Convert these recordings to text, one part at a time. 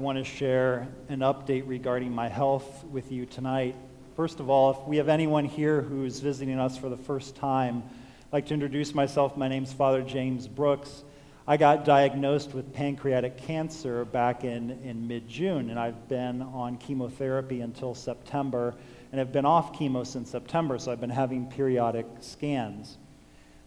want to share an update regarding my health with you tonight. First of all, if we have anyone here who's visiting us for the first time, I'd like to introduce myself. My name's Father James Brooks. I got diagnosed with pancreatic cancer back in, in mid June, and I've been on chemotherapy until September, and have been off chemo since September, so I've been having periodic scans.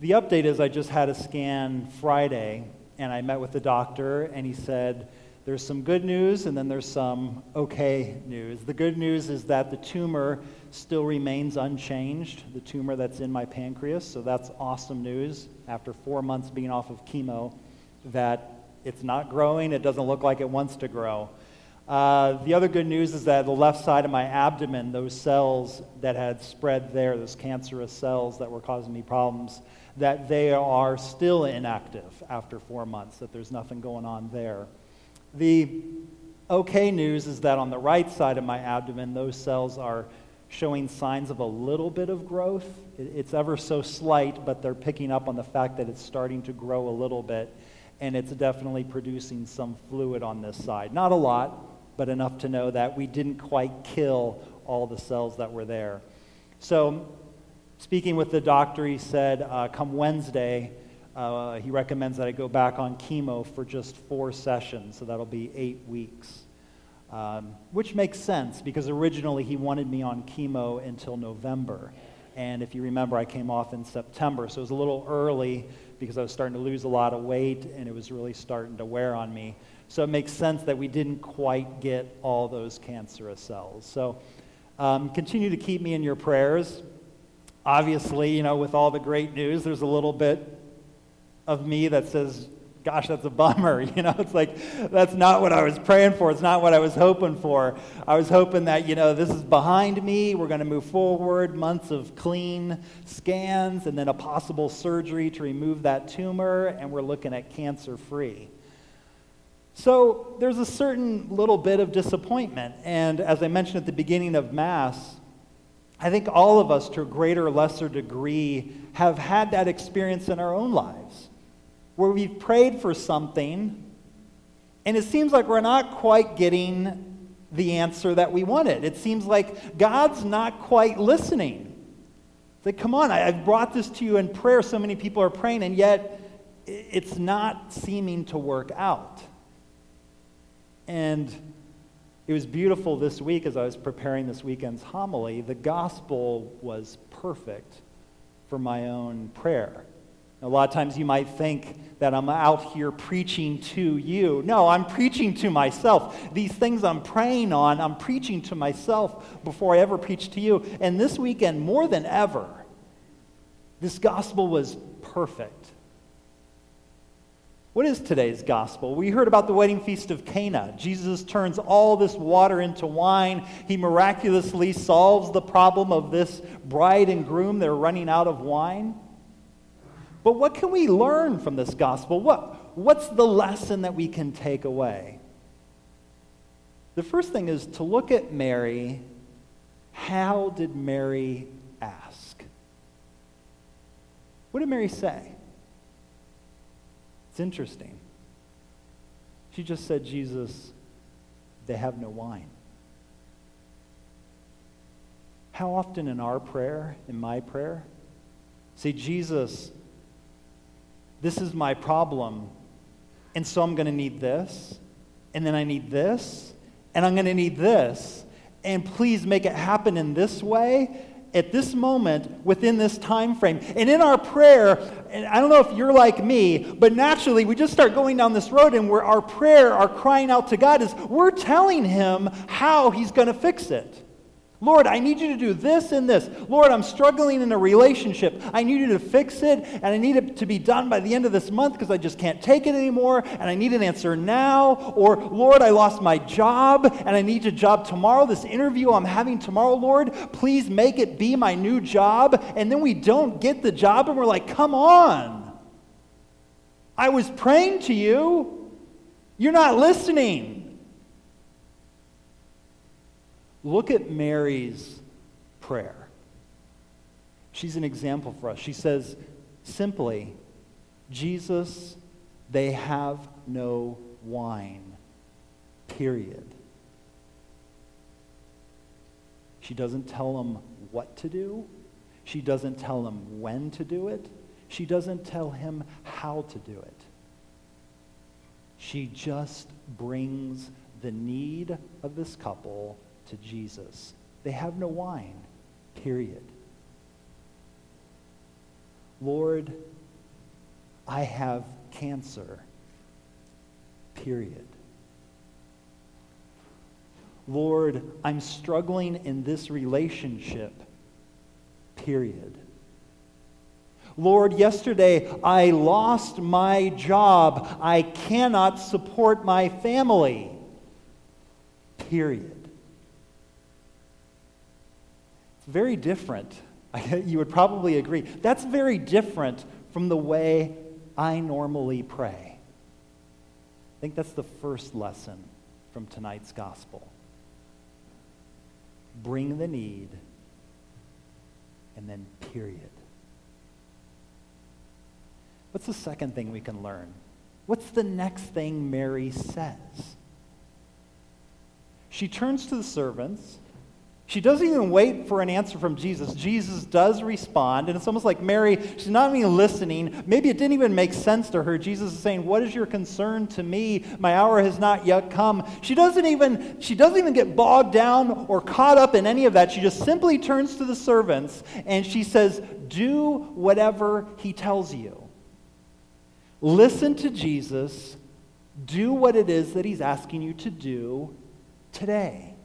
The update is I just had a scan Friday, and I met with the doctor, and he said, There's some good news, and then there's some okay news. The good news is that the tumor still remains unchanged, the tumor that's in my pancreas, so that's awesome news after four months being off of chemo, that it's not growing, it doesn't look like it wants to grow. Uh, the other good news is that the left side of my abdomen, those cells that had spread there, those cancerous cells that were causing me problems, that they are still inactive after four months, that there's nothing going on there. The okay news is that on the right side of my abdomen, those cells are showing signs of a little bit of growth. It's ever so slight, but they're picking up on the fact that it's starting to grow a little bit, and it's definitely producing some fluid on this side. Not a lot, but enough to know that we didn't quite kill all the cells that were there. So speaking with the doctor, he said, uh, come Wednesday, uh, he recommends that I go back on chemo for just four sessions, so that'll be eight weeks. Um, which makes sense because originally he wanted me on chemo until November. And if you remember, I came off in September, so it was a little early because I was starting to lose a lot of weight and it was really starting to wear on me. So it makes sense that we didn't quite get all those cancerous cells. So um, continue to keep me in your prayers obviously, you know, with all the great news, there's a little bit of me that says, gosh, that's a bummer. You know, it's like, that's not what I was praying for. It's not what I was hoping for. I was hoping that, you know, this is behind me. We're going to move forward, months of clean scans, and then a possible surgery to remove that tumor, and we're looking at cancer free. So there's a certain little bit of disappointment. And as I mentioned at the beginning of Mass, I think all of us, to a greater or lesser degree, have had that experience in our own lives where we've prayed for something and it seems like we're not quite getting the answer that we wanted. It seems like God's not quite listening. It's like, come on, I've brought this to you in prayer. So many people are praying, and yet it's not seeming to work out. And it was beautiful this week as I was preparing this weekend's homily. The gospel was perfect for my own prayer. A lot of times you might think that I'm out here preaching to you. No, I'm preaching to myself. These things I'm praying on, I'm preaching to myself before I ever preach to you. And this weekend, more than ever, this gospel was perfect. What is today's gospel? We heard about the wedding feast of Cana. Jesus turns all this water into wine. He miraculously solves the problem of this bride and groom. They're running out of wine. But what can we learn from this gospel? What, what's the lesson that we can take away? The first thing is to look at Mary. How did Mary ask? What did Mary say? It's interesting. She just said, Jesus, they have no wine. How often in our prayer, in my prayer, say, Jesus, this is my problem, and so I'm going to need this, and then I need this, and I'm going to need this, and please make it happen in this way, at this moment within this time frame. And in our prayer, and I don't know if you're like me, but naturally we just start going down this road and where our prayer, our crying out to God is we're telling him how he's going to fix it. Lord, I need you to do this and this. Lord, I'm struggling in a relationship. I need you to fix it, and I need it to be done by the end of this month because I just can't take it anymore, and I need an answer now. Or, Lord, I lost my job, and I need a job tomorrow. This interview I'm having tomorrow, Lord, please make it be my new job. And then we don't get the job, and we're like, come on. I was praying to you. You're not listening. Look at Mary's prayer. She's an example for us. She says simply, Jesus, they have no wine. period. She doesn't tell them what to do. She doesn't tell them when to do it. She doesn't tell him how to do it. She just brings the need of this couple to Jesus. They have no wine, period. Lord, I have cancer, period. Lord, I'm struggling in this relationship, period. Lord, yesterday I lost my job. I cannot support my family. Period. It's very different. You would probably agree. That's very different from the way I normally pray. I think that's the first lesson from tonight's gospel. Bring the need, and then period. What's the second thing we can learn? What's the next thing Mary says? She turns to the servants. She doesn't even wait for an answer from Jesus. Jesus does respond, and it's almost like Mary, she's not even listening. Maybe it didn't even make sense to her. Jesus is saying, What is your concern to me? My hour has not yet come. She doesn't even, she doesn't even get bogged down or caught up in any of that. She just simply turns to the servants and she says, Do whatever he tells you. Listen to Jesus. Do what it is that he's asking you to do today.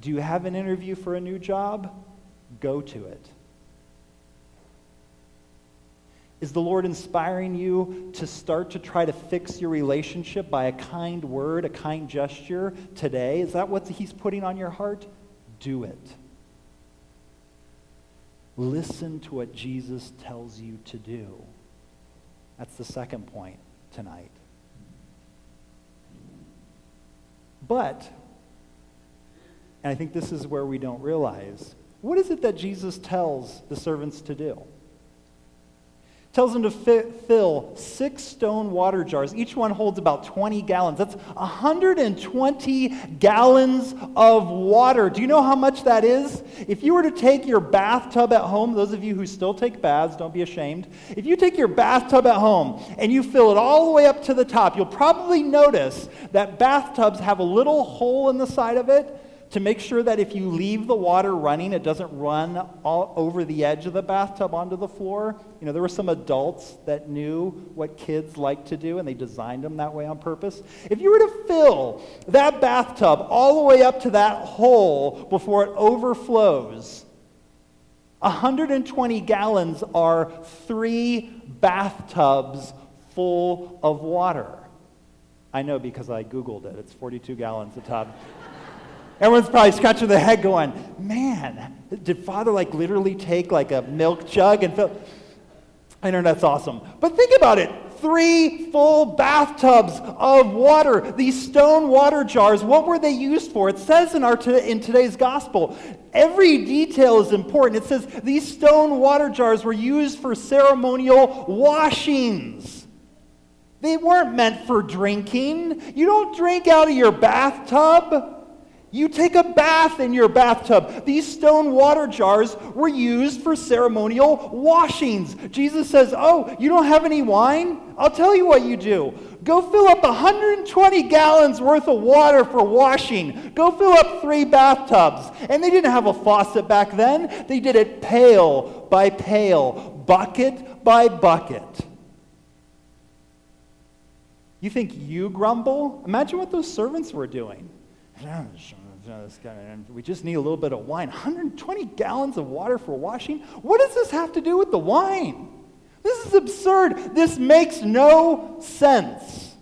Do you have an interview for a new job? Go to it. Is the Lord inspiring you to start to try to fix your relationship by a kind word, a kind gesture today? Is that what He's putting on your heart? Do it. Listen to what Jesus tells you to do. That's the second point tonight. But, and I think this is where we don't realize, what is it that Jesus tells the servants to do? tells them to fill six stone water jars. Each one holds about 20 gallons. That's 120 gallons of water. Do you know how much that is? If you were to take your bathtub at home, those of you who still take baths, don't be ashamed. If you take your bathtub at home and you fill it all the way up to the top, you'll probably notice that bathtubs have a little hole in the side of it to make sure that if you leave the water running, it doesn't run all over the edge of the bathtub onto the floor. You know, there were some adults that knew what kids like to do, and they designed them that way on purpose. If you were to fill that bathtub all the way up to that hole before it overflows, 120 gallons are three bathtubs full of water. I know because I Googled it. It's 42 gallons a tub. Everyone's probably scratching their head going, man, did father like literally take like a milk jug and fill? I know that's awesome. But think about it. Three full bathtubs of water. These stone water jars, what were they used for? It says in, our in today's gospel, every detail is important. It says these stone water jars were used for ceremonial washings. They weren't meant for drinking. You don't drink out of your bathtub. You take a bath in your bathtub. These stone water jars were used for ceremonial washings. Jesus says, Oh, you don't have any wine? I'll tell you what you do. Go fill up 120 gallons worth of water for washing. Go fill up three bathtubs. And they didn't have a faucet back then, they did it pail by pail, bucket by bucket. You think you grumble? Imagine what those servants were doing we just need a little bit of wine. 120 gallons of water for washing? What does this have to do with the wine? This is absurd. This makes no sense.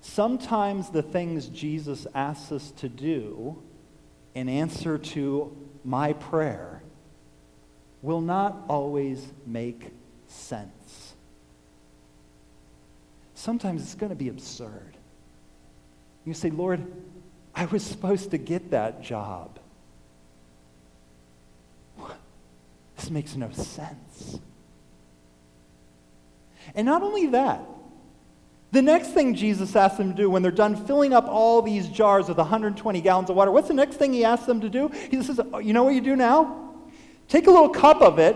Sometimes the things Jesus asks us to do in answer to my prayer will not always make sense. Sometimes it's going to be absurd. You say, Lord, I was supposed to get that job. This makes no sense. And not only that, The next thing Jesus asks them to do when they're done filling up all these jars with 120 gallons of water, what's the next thing he asks them to do? He says, oh, You know what you do now? Take a little cup of it,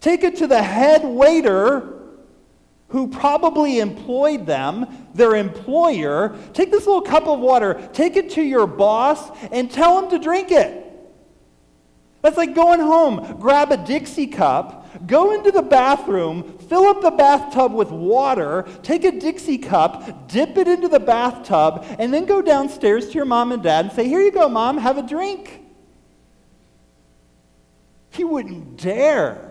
take it to the head waiter who probably employed them, their employer. Take this little cup of water, take it to your boss, and tell him to drink it. That's like going home, grab a Dixie cup, go into the bathroom, fill up the bathtub with water, take a Dixie cup, dip it into the bathtub, and then go downstairs to your mom and dad and say, Here you go, mom, have a drink. He wouldn't dare.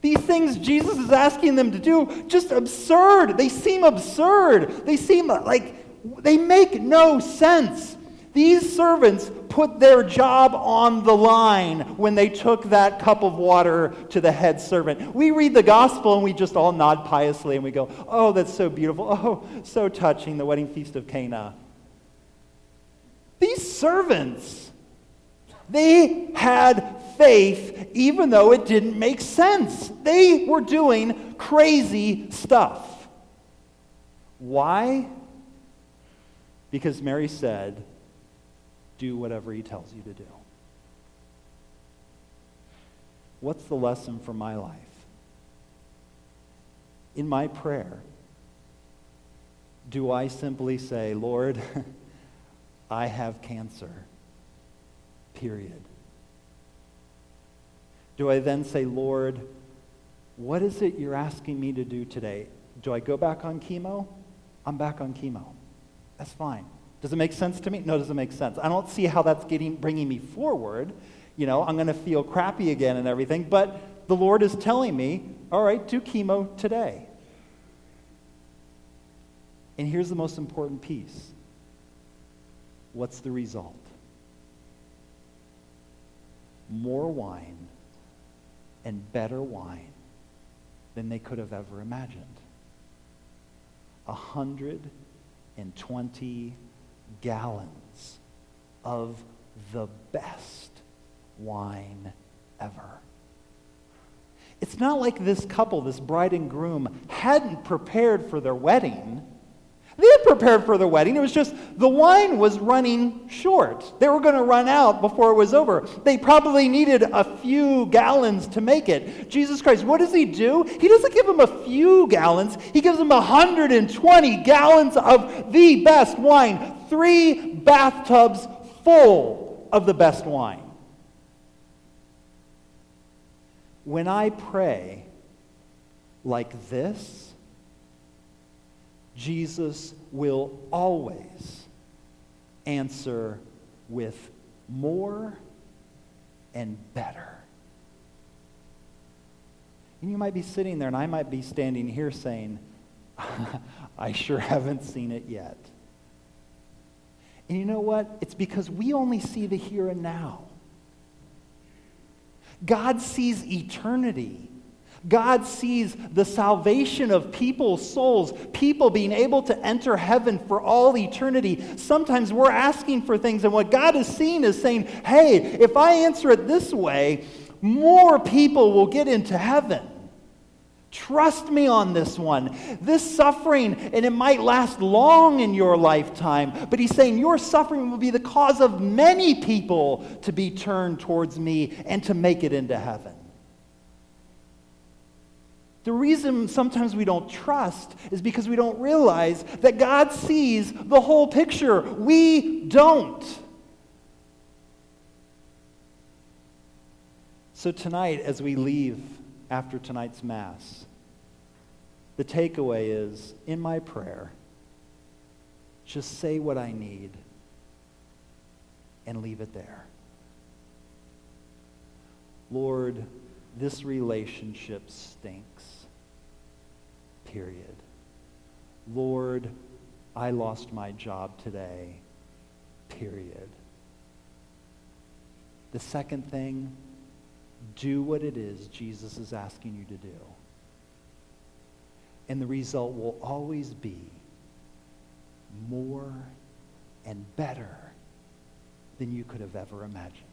These things Jesus is asking them to do, just absurd. They seem absurd. They seem like they make no sense. These servants put their job on the line when they took that cup of water to the head servant. We read the gospel and we just all nod piously and we go, Oh, that's so beautiful. Oh, so touching, the wedding feast of Cana. These servants, they had faith even though it didn't make sense. They were doing crazy stuff. Why? Because Mary said, do whatever he tells you to do. What's the lesson for my life? In my prayer, do I simply say, Lord, I have cancer, period? Do I then say, Lord, what is it you're asking me to do today? Do I go back on chemo? I'm back on chemo. That's fine. Does it make sense to me? No, doesn't make sense. I don't see how that's getting, bringing me forward. You know, I'm going to feel crappy again and everything. But the Lord is telling me, all right, do chemo today. And here's the most important piece what's the result? More wine and better wine than they could have ever imagined. A hundred and twenty gallons of the best wine ever. It's not like this couple, this bride and groom, hadn't prepared for their wedding. They had prepared for the wedding. It was just the wine was running short. They were going to run out before it was over. They probably needed a few gallons to make it. Jesus Christ, what does he do? He doesn't give them a few gallons, he gives them 120 gallons of the best wine, three bathtubs full of the best wine. When I pray like this, Jesus will always answer with more and better. And you might be sitting there, and I might be standing here saying, I sure haven't seen it yet. And you know what? It's because we only see the here and now. God sees eternity. God sees the salvation of people's souls, people being able to enter heaven for all eternity. Sometimes we're asking for things, and what God is seeing is saying, hey, if I answer it this way, more people will get into heaven. Trust me on this one. This suffering, and it might last long in your lifetime, but he's saying your suffering will be the cause of many people to be turned towards me and to make it into heaven. The reason sometimes we don't trust is because we don't realize that God sees the whole picture. We don't. So, tonight, as we leave after tonight's Mass, the takeaway is in my prayer, just say what I need and leave it there. Lord, this relationship stinks period. Lord, I lost my job today, period. The second thing, do what it is Jesus is asking you to do. And the result will always be more and better than you could have ever imagined.